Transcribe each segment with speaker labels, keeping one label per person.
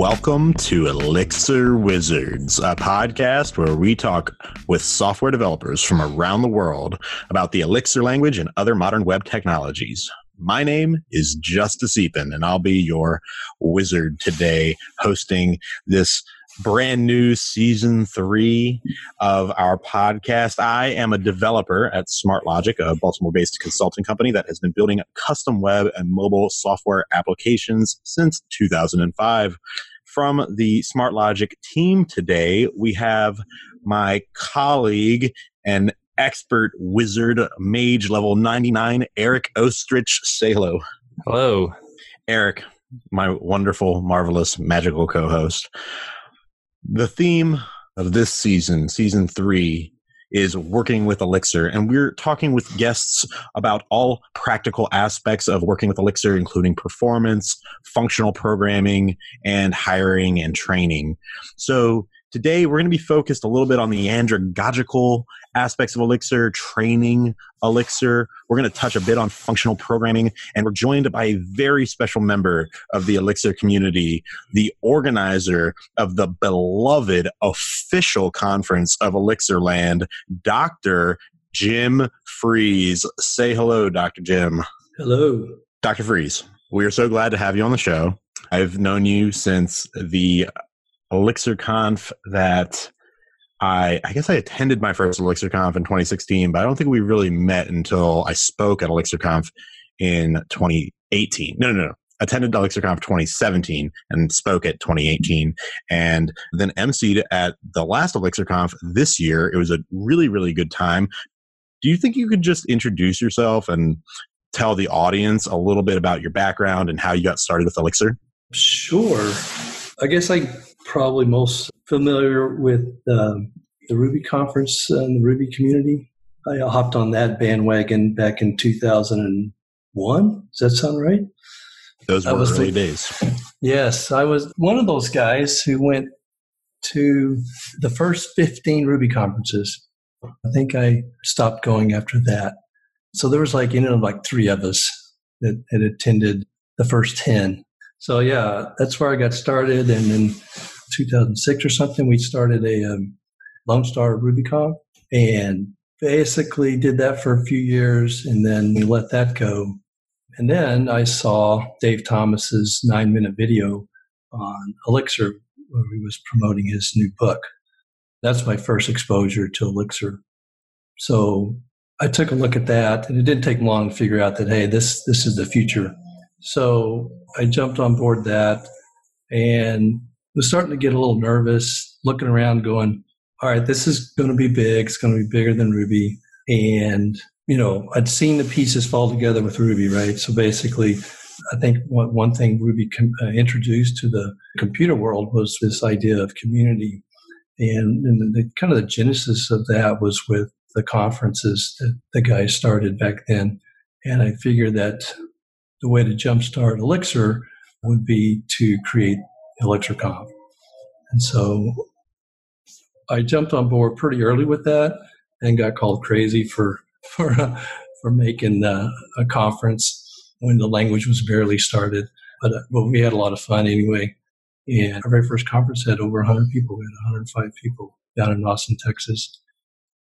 Speaker 1: Welcome to Elixir Wizards, a podcast where we talk with software developers from around the world about the Elixir language and other modern web technologies. My name is Justus Eapen, and I'll be your wizard today, hosting this brand new season three of our podcast. I am a developer at SmartLogic, a Baltimore based consulting company that has been building custom web and mobile software applications since 2005. From the SmartLogic team today, we have my colleague and expert wizard mage level 99 eric Oestrich say hello
Speaker 2: hello.
Speaker 1: Eric my wonderful marvelous magical co-host. The theme of this season, season three, is working with Elixir. And we're talking with guests about all practical aspects of working with Elixir, including performance, functional programming, and hiring and training. So today we're going to be focused a little bit on the andragogical aspects of Elixir, training Elixir. We're going to touch a bit on functional programming, and we're joined by a very special member of the Elixir community, the organizer of the beloved official conference of Elixirland, Dr. Jim Freeze. Say hello, Dr. Jim.
Speaker 3: Hello.
Speaker 1: Dr. Freeze, we are so glad to have you on the show. I've known you since the ElixirConf that I, I guess I attended my first ElixirConf in 2016, but I don't think we really met until I spoke at ElixirConf in 2018. No, no, no. Attended ElixirConf 2017 and spoke at 2018, and then emceed at the last ElixirConf this year. It was a really, really good time. Do you think you could just introduce yourself and tell the audience a little bit about your background and how you got started with Elixir?
Speaker 3: Sure. I guess I probably most familiar with um, the Ruby conference and the Ruby community. I hopped on that bandwagon back in 2001. Does that sound right?
Speaker 1: Those were early the, days.
Speaker 3: Yes, I was one of those guys who went to the first 15 Ruby conferences. I think I stopped going after that. So there was like, you know, like three of us that had attended the first 10. So yeah, that's where I got started. And then 2006 or something, we started a um, Lone Star RubyConf and basically did that for a few years and then we let that go. And then I saw Dave Thomas's nine minute video on Elixir where he was promoting his new book. That's my first exposure to Elixir. So I took a look at that and it didn't take long to figure out that, hey, this, this is the future. So I jumped on board that and was starting to get a little nervous, looking around, going, all right, this is going to be big. It's going to be bigger than Ruby. And, you know, I'd seen the pieces fall together with Ruby, right? So basically, I think one, thing Ruby uh, introduced to the computer world was this idea of community. And, and the, kind of the genesis of that was with the conferences that the guys started back then. And I figured that the way to jumpstart Elixir would be to create ElixirConf. And so I jumped on board pretty early with that and got called crazy for for uh, for making uh, a conference when the language was barely started. But, uh, but we had a lot of fun anyway. And our very first conference had over 100 people. We had 105 people down in Austin, Texas.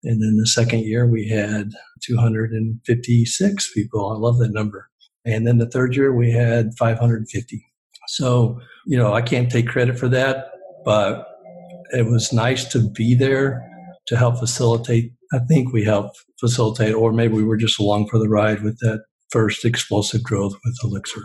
Speaker 3: And then the second year we had 256 people. I love that number. And then the third year we had 550. So, you know, I can't take credit for that, but it was nice to be there to help facilitate. I think we helped facilitate, or maybe we were just along for the ride with that first explosive growth with Elixir.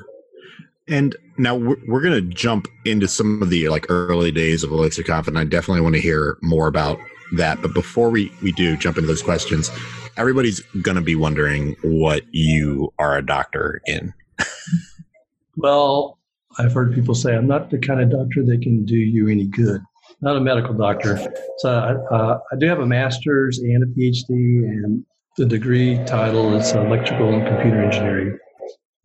Speaker 1: And now we're, we're going to jump into some of the like early days of Elixir ElixirConf, and I definitely want to hear more about that. But before we, we do jump into those questions, everybody's going to be wondering what you are a doctor in.
Speaker 3: well, I've heard people say, I'm not the kind of doctor that can do you any good. Not a medical doctor. So uh, I do have a master's and a PhD, and the degree title is electrical and computer engineering.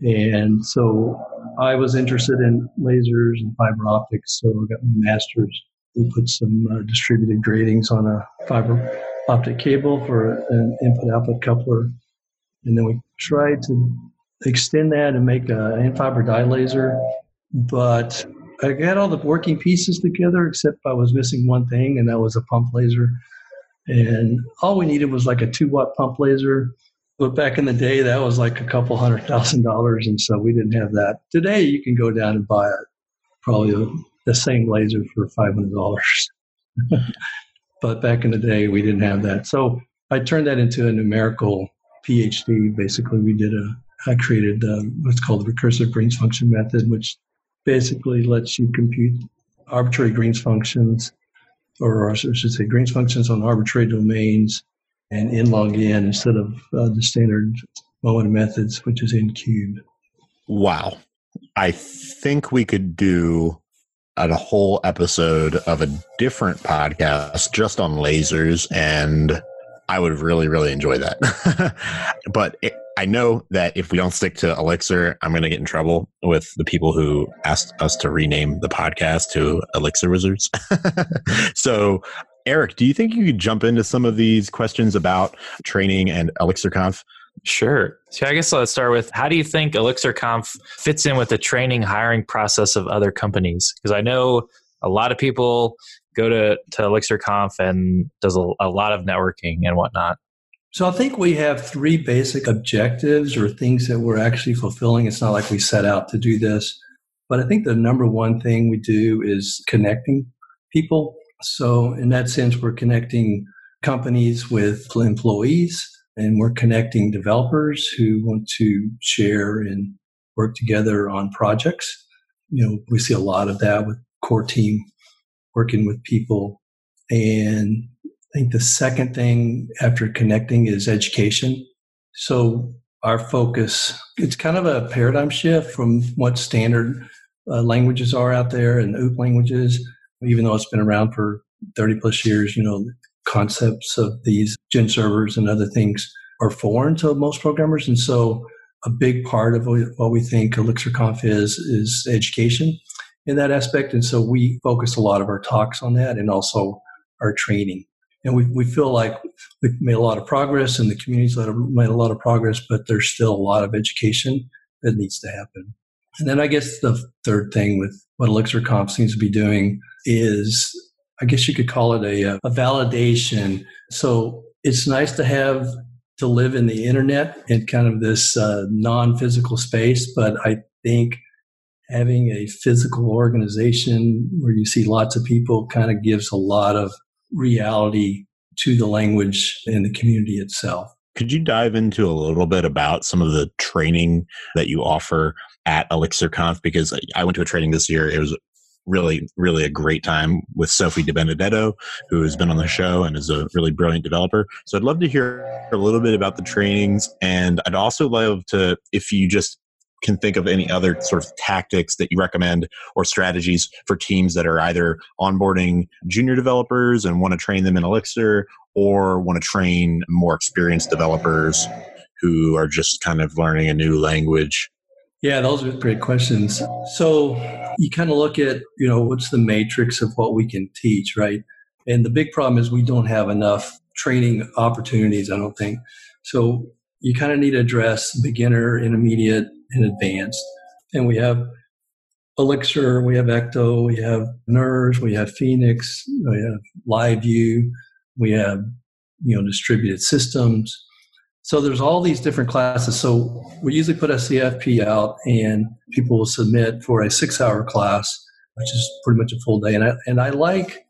Speaker 3: And so I was interested in lasers and fiber optics, so I got my master's. We put some uh, distributed gratings on a fiber optic cable for an input output coupler. And then we tried to extend that and make an in fiber dye laser but I got all the working pieces together, except I was missing one thing, and that was a pump laser. And all we needed was like a two watt pump laser. But back in the day, that was like a couple hundred thousand dollars, and so we didn't have that. Today, you can go down and buy it, probably the same laser for five hundred dollars. but back in the day, we didn't have that. So I turned that into a numerical PhD. Basically, we did a I created uh, what's called the recursive Green's function method, which basically lets you compute arbitrary Green's functions, or I should say Green's functions on arbitrary domains and n log n instead of uh, the standard MOAN methods, which is n cubed.
Speaker 1: Wow. I think we could do a whole episode of a different podcast just on lasers and I would really, really enjoy that. but it, I know that if we don't stick to Elixir, I'm going to get in trouble with the people who asked us to rename the podcast to Elixir Wizards. so, Eric, do you think you could jump into some of these questions about training and ElixirConf?
Speaker 2: Sure. So I guess let's start with how do you think ElixirConf fits in with the training hiring process of other companies? Because I know a lot of people go to, to ElixirConf and does a, a lot of networking and whatnot.
Speaker 3: So I think we have three basic objectives or things that we're actually fulfilling. It's not like we set out to do this, but I think the number one thing we do is connecting people. So in that sense, we're connecting companies with employees and we're connecting developers who want to share and work together on projects. You know, we see a lot of that with core team working with people. And I think the second thing after connecting is education. So our focus, it's kind of a paradigm shift from what standard uh, languages are out there and OOP languages, even though it's been around for 30 plus years, you know, concepts of these gen servers and other things are foreign to most programmers. And so a big part of what we think ElixirConf is, is education in that aspect. And so we focus a lot of our talks on that and also our training. And we, we feel like we've made a lot of progress and the community's made a lot of progress, but there's still a lot of education that needs to happen. And then I guess the third thing with what ElixirConf seems to be doing is, I guess you could call it a, a validation. So it's nice to have to live in the internet in kind of this uh, non-physical space, but I think having a physical organization where you see lots of people kind of gives a lot of reality to the language and the community itself.
Speaker 1: Could you dive into a little bit about some of the training that you offer at ElixirConf? Because I went to a training this year. It was really, really a great time with Sophie DiBenedetto, who has been on the show and is a really brilliant developer. So I'd love to hear a little bit about the trainings. And I'd also love to, if you just can think of any other sort of tactics that you recommend or strategies for teams that are either onboarding junior developers and want to train them in Elixir or want to train more experienced developers who are just kind of learning a new language?
Speaker 3: Yeah, those are great questions. So you kind of look at, you know, what's the matrix of what we can teach, right? And the big problem is we don't have enough training opportunities, I don't think. So you kind of need to address beginner, intermediate, and advanced. And we have Elixir, we have Ecto, we have Nerves, we have Phoenix, we have LiveView, we have you know distributed systems. So there's all these different classes. So we usually put a CFP out, and people will submit for a six-hour class, which is pretty much a full day. And I and I like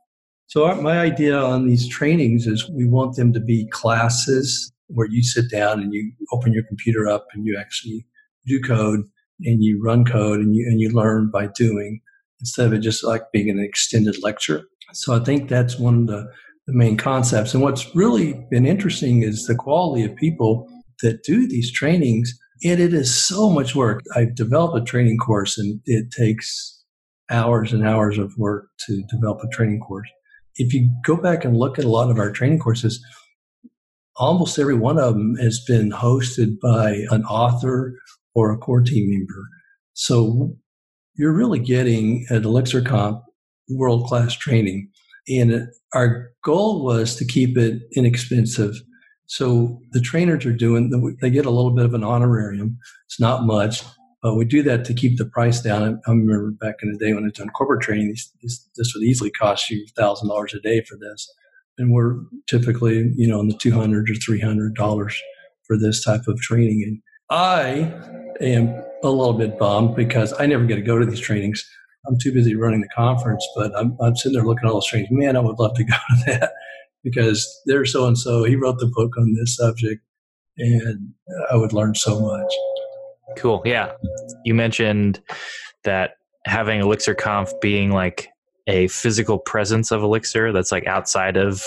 Speaker 3: so our, my idea on these trainings is we want them to be classes where you sit down and you open your computer up and you actually do code and you run code and you and you learn by doing instead of it just like being an extended lecture. So I think that's one of the, the main concepts. And what's really been interesting is the quality of people that do these trainings. And it is so much work. I've developed a training course and it takes hours and hours of work to develop a training course. If you go back and look at a lot of our training courses, almost every one of them has been hosted by an author or a core team member. So you're really getting at ElixirConf world class training. And our goal was to keep it inexpensive. So the trainers are doing, they get a little bit of an honorarium. It's not much, But we do that to keep the price down. I, remember back in the day when I done corporate training, this, would easily cost you thousand dollars a day for this, and we're typically you know in the two hundred or three hundred dollars for this type of training. And I am a little bit bummed because I never get to go to these trainings. I'm too busy running the conference, but I'm, I'm sitting there looking at all those trainings. Man, I would love to go to that because there's so and so. He wrote the book on this subject, and I would learn so much.
Speaker 2: Cool. Yeah. You mentioned that having Elixir Conf being like a physical presence of Elixir that's like outside of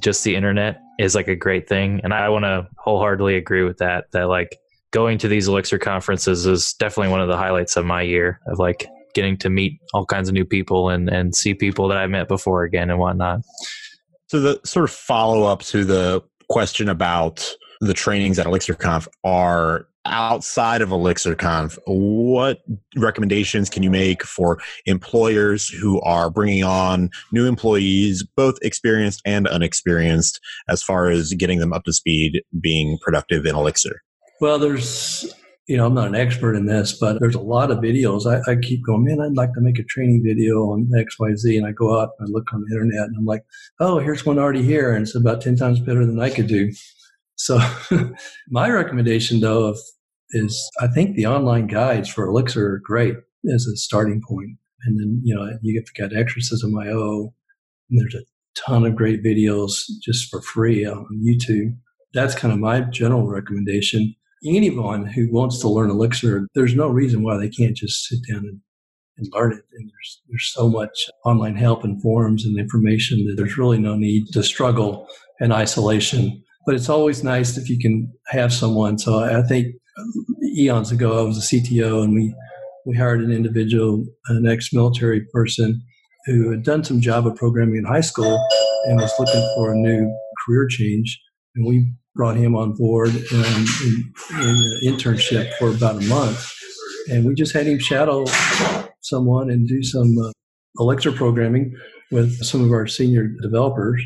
Speaker 2: just the internet is like a great thing. And I want to wholeheartedly agree with that. That like going to these Elixir conferences is definitely one of the highlights of my year of like getting to meet all kinds of new people and, and see people that I met before again and whatnot.
Speaker 1: So the sort of follow up to the question about the trainings at ElixirConf are outside of ElixirConf. What recommendations can you make for employers who are bringing on new employees, both experienced and unexperienced, as far as getting them up to speed, being productive in Elixir?
Speaker 3: Well, there's you know, I'm not an expert in this, but there's a lot of videos. I, I, keep going, man, I'd like to make a training video on XYZ. And I go out and I look on the internet and I'm like, oh, here's one already here. And it's about 10 times better than I could do. So my recommendation, though, of, is I think the online guides for Elixir are great as a starting point. And then, you know, you get got Exercism IO, and there's a ton of great videos just for free on YouTube. That's kind of my general recommendation anyone who wants to learn Elixir, there's no reason why they can't just sit down and, and learn it. And there's there's so much online help and forums and information that there's really no need to struggle in isolation. But it's always nice if you can have someone. So I think eons ago, I was a CTO and we, we hired an individual, an ex-military person who had done some Java programming in high school and was looking for a new career change. And we brought him on board in, in, in an internship for about a month. And we just had him shadow someone and do some uh, Elixir programming with some of our senior developers.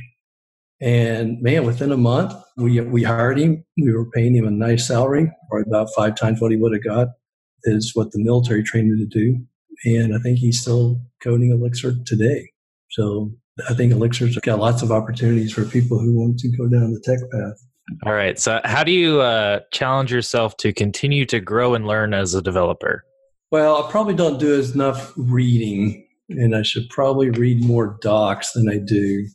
Speaker 3: And man, within a month, we, we hired him. We were paying him a nice salary, or about five times what he would have got, is what the military trained him to do. And I think he's still coding Elixir today. So I think Elixir's got lots of opportunities for people who want to go down the tech path.
Speaker 2: All right. So, how do you uh, challenge yourself to continue to grow and learn as a developer?
Speaker 3: Well, I probably don't do enough reading, and I should probably read more docs than I do.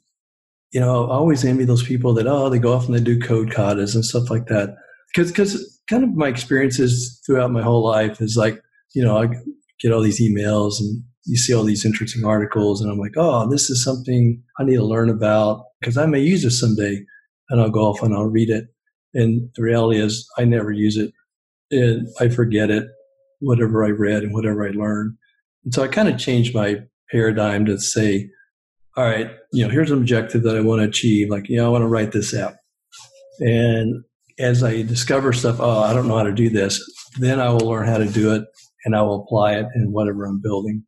Speaker 3: You know, I always envy those people that oh, they go off and they do code katas and stuff like that. Because, because kind of my experiences throughout my whole life is like, you know, I get all these emails and you see all these interesting articles, and I'm like, oh, this is something I need to learn about because I may use this someday and I'll go off and I'll read it. And the reality is, I never use it. And I forget it, whatever I read and whatever I learned. And so I kind of changed my paradigm to say, all right, you know, here's an objective that I want to achieve. Like, you know, I want to write this app. And as I discover stuff, oh, I don't know how to do this, then I will learn how to do it and I will apply it in whatever I'm building.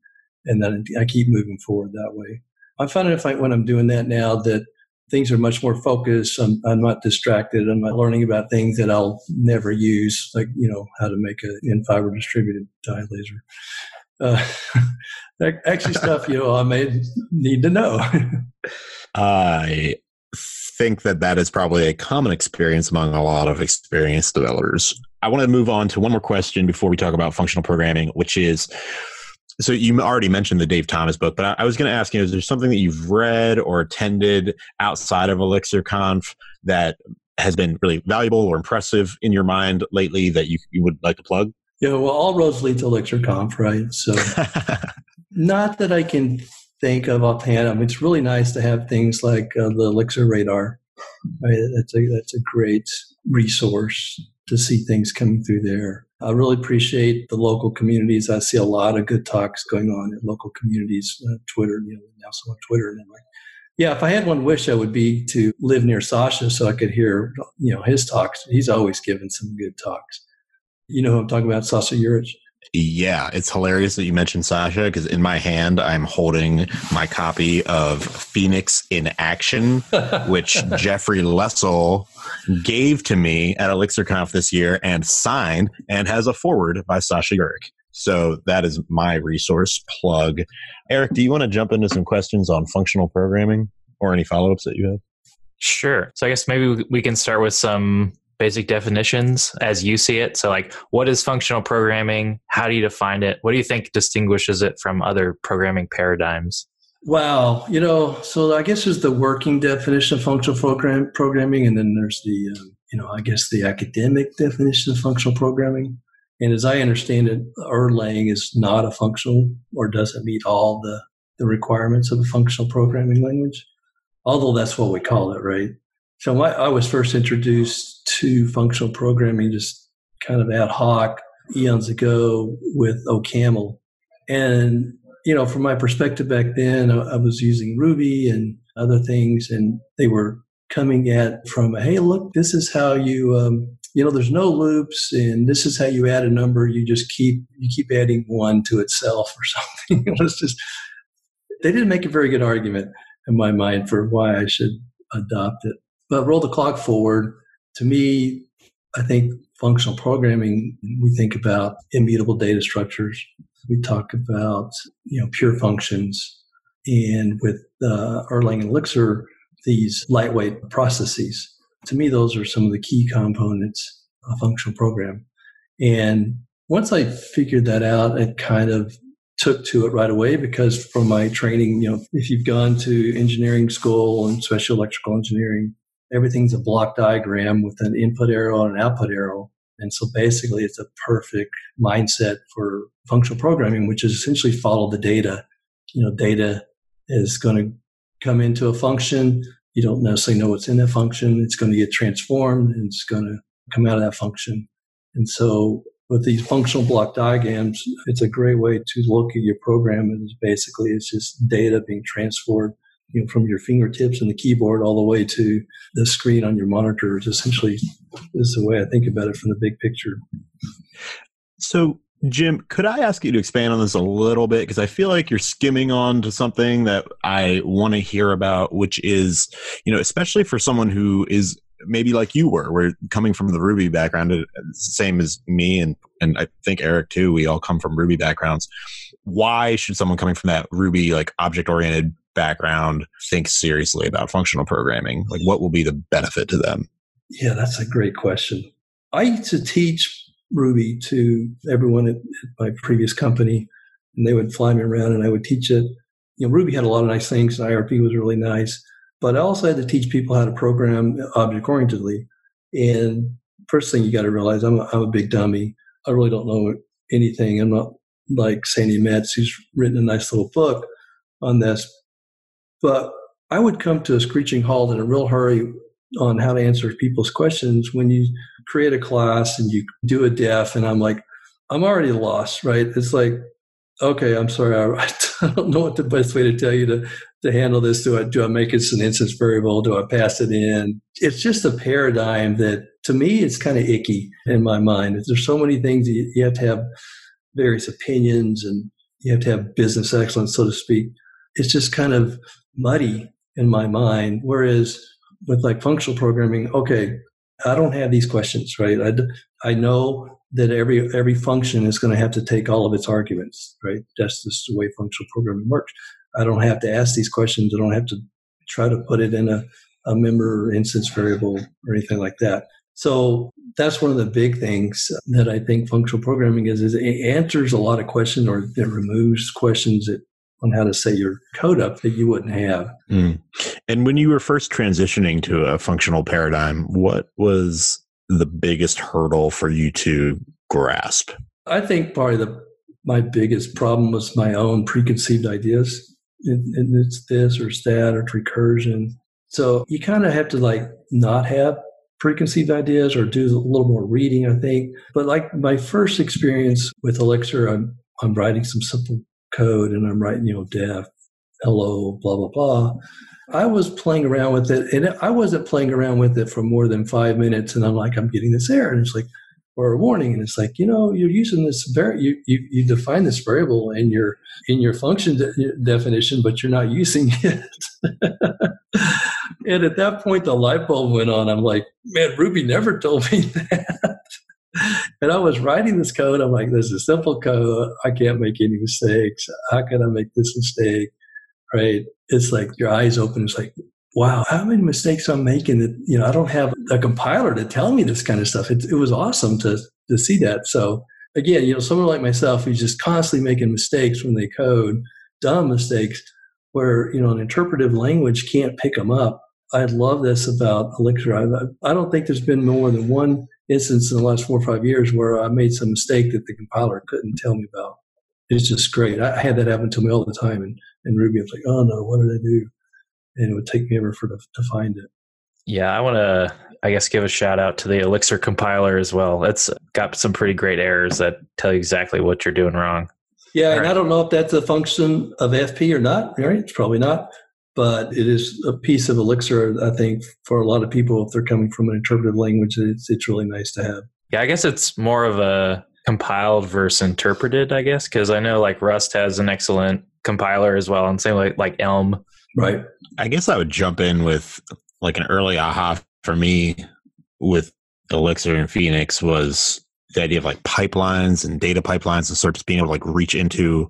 Speaker 3: And then I keep moving forward that way. I find if I, when I'm doing that now that things are much more focused. I'm, I'm, not distracted. I'm not learning about things that I'll never use, like, you know, how to make an in fiber distributed dye laser. Uh, actually, stuff, you know, I may need to know.
Speaker 1: I think that that is probably a common experience among a lot of experienced developers. I want to move on to one more question before we talk about functional programming, which is so you already mentioned the Dave Thomas book, but I, I was going to ask you: Is there something that you've read or attended outside of Elixir Conf that has been really valuable or impressive in your mind lately that you, you would like to plug?
Speaker 3: Yeah, well, all roads lead to Elixir Conf, right? So, not that I can think of offhand. I mean, it's really nice to have things like uh, the Elixir Radar. Right? That's a that's a great resource to see things coming through there. I really appreciate the local communities. I see a lot of good talks going on in local communities, uh, Twitter, you know, now so on Twitter. And I'm like, yeah, if I had one wish, I would be to live near Sasha so I could hear, you know, his talks. He's always given some good talks. You know who I'm talking about, Saša Jurić?
Speaker 1: Yeah, it's hilarious that you mentioned Sasha because in my hand I'm holding my copy of Phoenix in Action, which Geoffrey Lessel gave to me at ElixirConf this year and signed and has a forward by Saša Jurić. So that is my resource plug. Eric, do you want to jump into some questions on functional programming or any follow ups that you have?
Speaker 2: Sure. So I guess maybe we can start with some basic definitions as you see it. So, like, what is functional programming? How do you define it? What do you think distinguishes it from other programming paradigms?
Speaker 3: Wow, you know, so I guess there's the working definition of functional program programming, and then there's the, um, you know, I guess the academic definition of functional programming. And as I understand it, Erlang is not a functional or doesn't meet all the, the requirements of a functional programming language, although that's what we call it, right? So my, I was first introduced to functional programming just kind of ad hoc eons ago with OCaml. And, you know, from my perspective back then, I, I was using Ruby and other things, and they were coming at from, hey, look, this is how you, um, you know, there's no loops, and this is how you add a number. You just keep you keep adding one to itself or something. it was just they didn't make a very good argument in my mind for why I should adopt it. But roll the clock forward. To me, I think functional programming, we think about immutable data structures. We talk about, you know, pure functions. And with uh, Erlang and Elixir, these lightweight processes. To me, those are some of the key components of functional program. And once I figured that out, it kind of took to it right away because from my training, you know, if you've gone to engineering school and special electrical engineering, everything's a block diagram with an input arrow and an output arrow. And so basically it's a perfect mindset for functional programming, which is essentially follow the data. You know, data is going to come into a function. You don't necessarily know what's in that function. It's going to get transformed and it's going to come out of that function. And so with these functional block diagrams, it's a great way to look at your program. And basically it's just data being transferred you know, from your fingertips and the keyboard all the way to the screen on your monitor is essentially is the way I think about it from the big picture.
Speaker 1: So, Jim, could I ask you to expand on this a little bit? Because I feel like you're skimming on to something that I want to hear about, which is, you know, especially for someone who is maybe like you were, where coming from the Ruby background, same as me and and I think Eric too. We all come from Ruby backgrounds. Why should someone coming from that Ruby like object oriented background think seriously about functional programming? Like, what will be the benefit to them?
Speaker 3: Yeah, that's a great question. I used to teach Ruby to everyone at, at my previous company, and they would fly me around and I would teach it. You know, Ruby had a lot of nice things, IRB was really nice, but I also had to teach people how to program object orientedly. And first thing you got to realize, I'm a, I'm a big dummy. I really don't know anything. I'm not like Sandi Metz, who's written a nice little book on this. But I would come to a screeching halt in a real hurry on how to answer people's questions when you create a class and you do a def, and I'm like, I'm already lost, right? It's like, okay, I'm sorry, I, I don't know what the best way to tell you to to handle this. Do I do I make it an instance variable? Do I pass it in? It's just a paradigm that to me it's kind of icky in my mind. There's so many things you, you have to have various opinions and you have to have business excellence, so to speak. It's just kind of muddy in my mind. Whereas with like functional programming, okay, I don't have these questions, right? I, I know that every every function is going to have to take all of its arguments, right? That's just the way functional programming works. I don't have to ask these questions. I don't have to try to put it in a, a member instance variable or anything like that. So that's one of the big things that I think functional programming is, is it answers a lot of questions or it removes questions that on how to set your code up that you wouldn't have. Mm.
Speaker 1: And when you were first transitioning to a functional paradigm, what was the biggest hurdle for you to grasp?
Speaker 3: I think probably the my biggest problem was my own preconceived ideas. It, it, it's this or it's that or it's recursion. So you kind of have to like not have preconceived ideas or do a little more reading, I think. But like my first experience with Elixir, I'm, I'm writing some simple code and I'm writing, you know, def, hello, blah, blah, blah. I was playing around with it and I wasn't playing around with it for more than five minutes. And I'm like, I'm getting this error. And it's like, or a warning. And it's like, you know, you're using this very, you, you, you define this variable in your, in your function de- definition, but you're not using it. and at that point, the light bulb went on. I'm like, man, Ruby never told me that. and I was writing this code. I'm like, this is simple code. I can't make any mistakes. How can I make this mistake? Right? It's like your eyes open. It's like, wow, how many mistakes I'm making that, you know, I don't have a compiler to tell me this kind of stuff. It, it was awesome to, to see that. So again, you know, someone like myself who's just constantly making mistakes when they code, dumb mistakes, where, you know, an interpretive language can't pick them up. I love this about Elixir. I, I don't think there's been more than one instance in the last four or five years where I made some mistake that the compiler couldn't tell me about. It's just great. I had that happen to me all the time. And, and Ruby was like, oh no, what did I do? And it would take me ever for to, to find it.
Speaker 2: Yeah, I want to, I guess, give a shout out to the Elixir compiler as well. It's got some pretty great errors that tell you exactly what you're doing wrong.
Speaker 3: Yeah, All and right. I don't know if that's a function of FP or not. Right? It's probably not but it is a piece of Elixir. I think for a lot of people, if they're coming from an interpretive language, it's it's really nice to have.
Speaker 2: Yeah, I guess it's more of a compiled versus interpreted. I guess because I know like Rust has an excellent compiler as well, and same like like Elm.
Speaker 3: Right.
Speaker 1: I guess I would jump in with like an early aha for me with Elixir and Phoenix was the idea of like pipelines and data pipelines and sort of being able to like reach into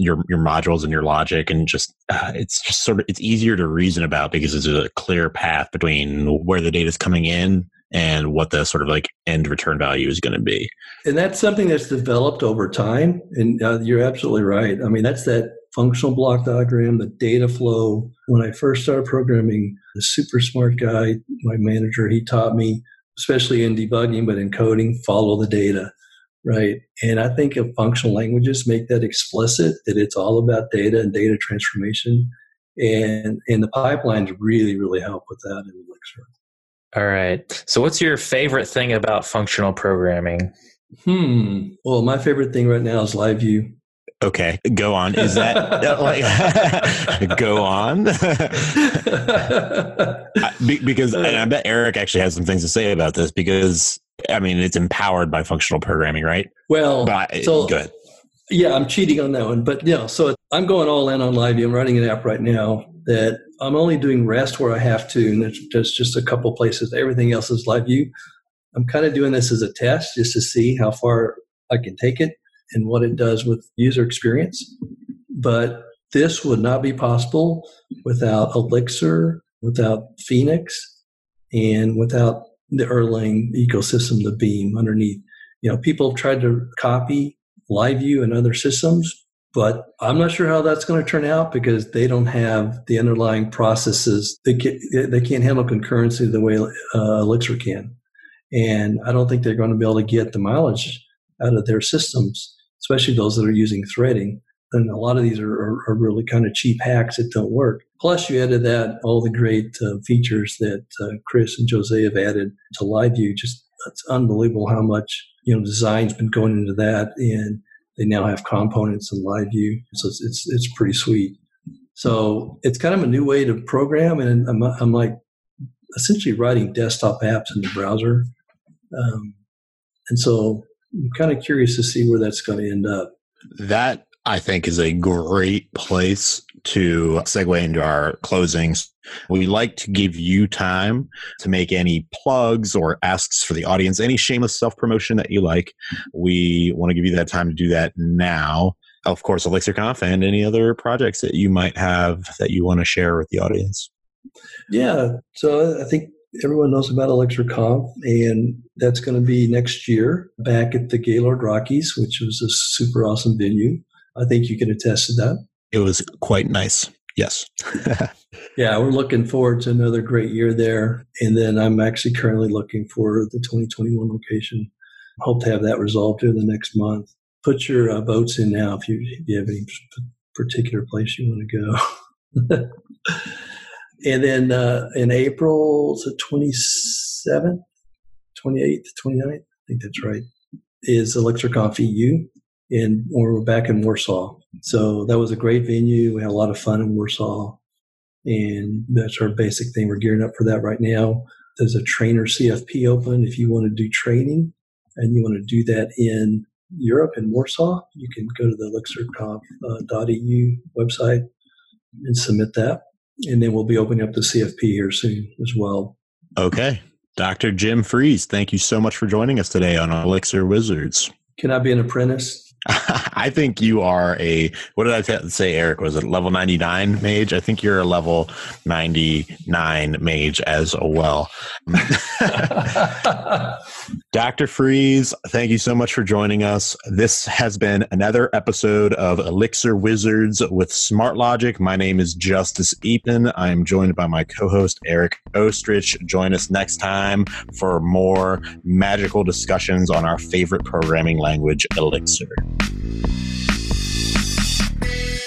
Speaker 1: your your modules and your logic and just uh, it's just sort of it's easier to reason about because it's a clear path between where the data is coming in and what the sort of like end return value is going to be.
Speaker 3: And that's something that's developed over time and uh, you're absolutely right. I mean that's that functional block diagram the data flow. When i first started programming the super smart guy my manager he taught me especially in debugging but in coding follow the data right? And I think if functional languages make that explicit, that it's all about data and data transformation, and and the pipelines really really help with that in Elixir.
Speaker 2: All right. So, what's your favorite thing about functional programming?
Speaker 3: Hmm. Well, my favorite thing right now is LiveView.
Speaker 1: Okay, go on. Is that like go on? because and I bet Eric actually has some things to say about this because I mean it's empowered by functional programming, right?
Speaker 3: Well,
Speaker 1: but, so good.
Speaker 3: Yeah, I'm cheating on that one, but yeah. So I'm going all in on LiveView. I'm writing an app right now that I'm only doing REST where I have to, and there's, there's just a couple places. Everything else is LiveView. I'm kind of doing this as a test just to see how far I can take it and what it does with user experience. But this would not be possible without Elixir, without Phoenix, and without the Erlang ecosystem, the Beam underneath. You know, people have tried to copy LiveView and other systems, but I'm not sure how that's going to turn out because they don't have the underlying processes. They can't, they can't handle concurrency the way uh, Elixir can. And I don't think they're going to be able to get the mileage out of their systems especially those that are using threading. And a lot of these are, are, are really kind of cheap hacks that don't work. Plus, you added that all the great uh, features that uh, Chris and Jose have added to LiveView. Just it's unbelievable how much you know design's been going into that, and they now have components in LiveView, so it's it's, it's pretty sweet. So it's kind of a new way to program, and I'm, I'm like essentially writing desktop apps in the browser. Um, and so I'm kind of curious to see where that's going to end up.
Speaker 1: That I think is a great place to segue into our closings. We like to give you time to make any plugs or asks for the audience, any shameless self promotion that you like. We want to give you that time to do that now. Of course, ElixirConf and any other projects that you might have that you want to share with the audience.
Speaker 3: Yeah. So I think everyone knows about ElixirConf, and that's going to be next year back at the Gaylord Rockies, which was a super awesome venue. I think you can attest to that.
Speaker 1: It was quite nice. Yes.
Speaker 3: yeah, we're looking forward to another great year there. And then I'm actually currently looking for the 2021 location. Hope to have that resolved in the next month. Put your uh, votes in now if you, if you have any particular place you want to go. And then uh, in April, the 27th, 28th, 29th, I think that's right, is ElixirConf EU. And we're back in Warsaw. So that was a great venue. We had a lot of fun in Warsaw. And that's our basic thing. We're gearing up for that right now. There's a trainer CFP open. If you want to do training and you want to do that in Europe in Warsaw, you can go to the elixirconf.eu website and submit that and then we'll be opening up the CFP here soon as well.
Speaker 1: Okay. Dr. Jim Freeze, thank you so much for joining us today on Elixir Wizards.
Speaker 3: Can I be an apprentice?
Speaker 1: I think you are a what did I say, Eric? Was it level ninety nine mage? I think you're a level ninety nine mage as well. Dr. Freeze, thank you so much for joining us. This has been another episode of Elixir Wizards with Smart Logic. My name is Justus Eapen. I am joined by my co-host Eric Oestrich. Join us next time for more magical discussions on our favorite programming language, Elixir. Thank you.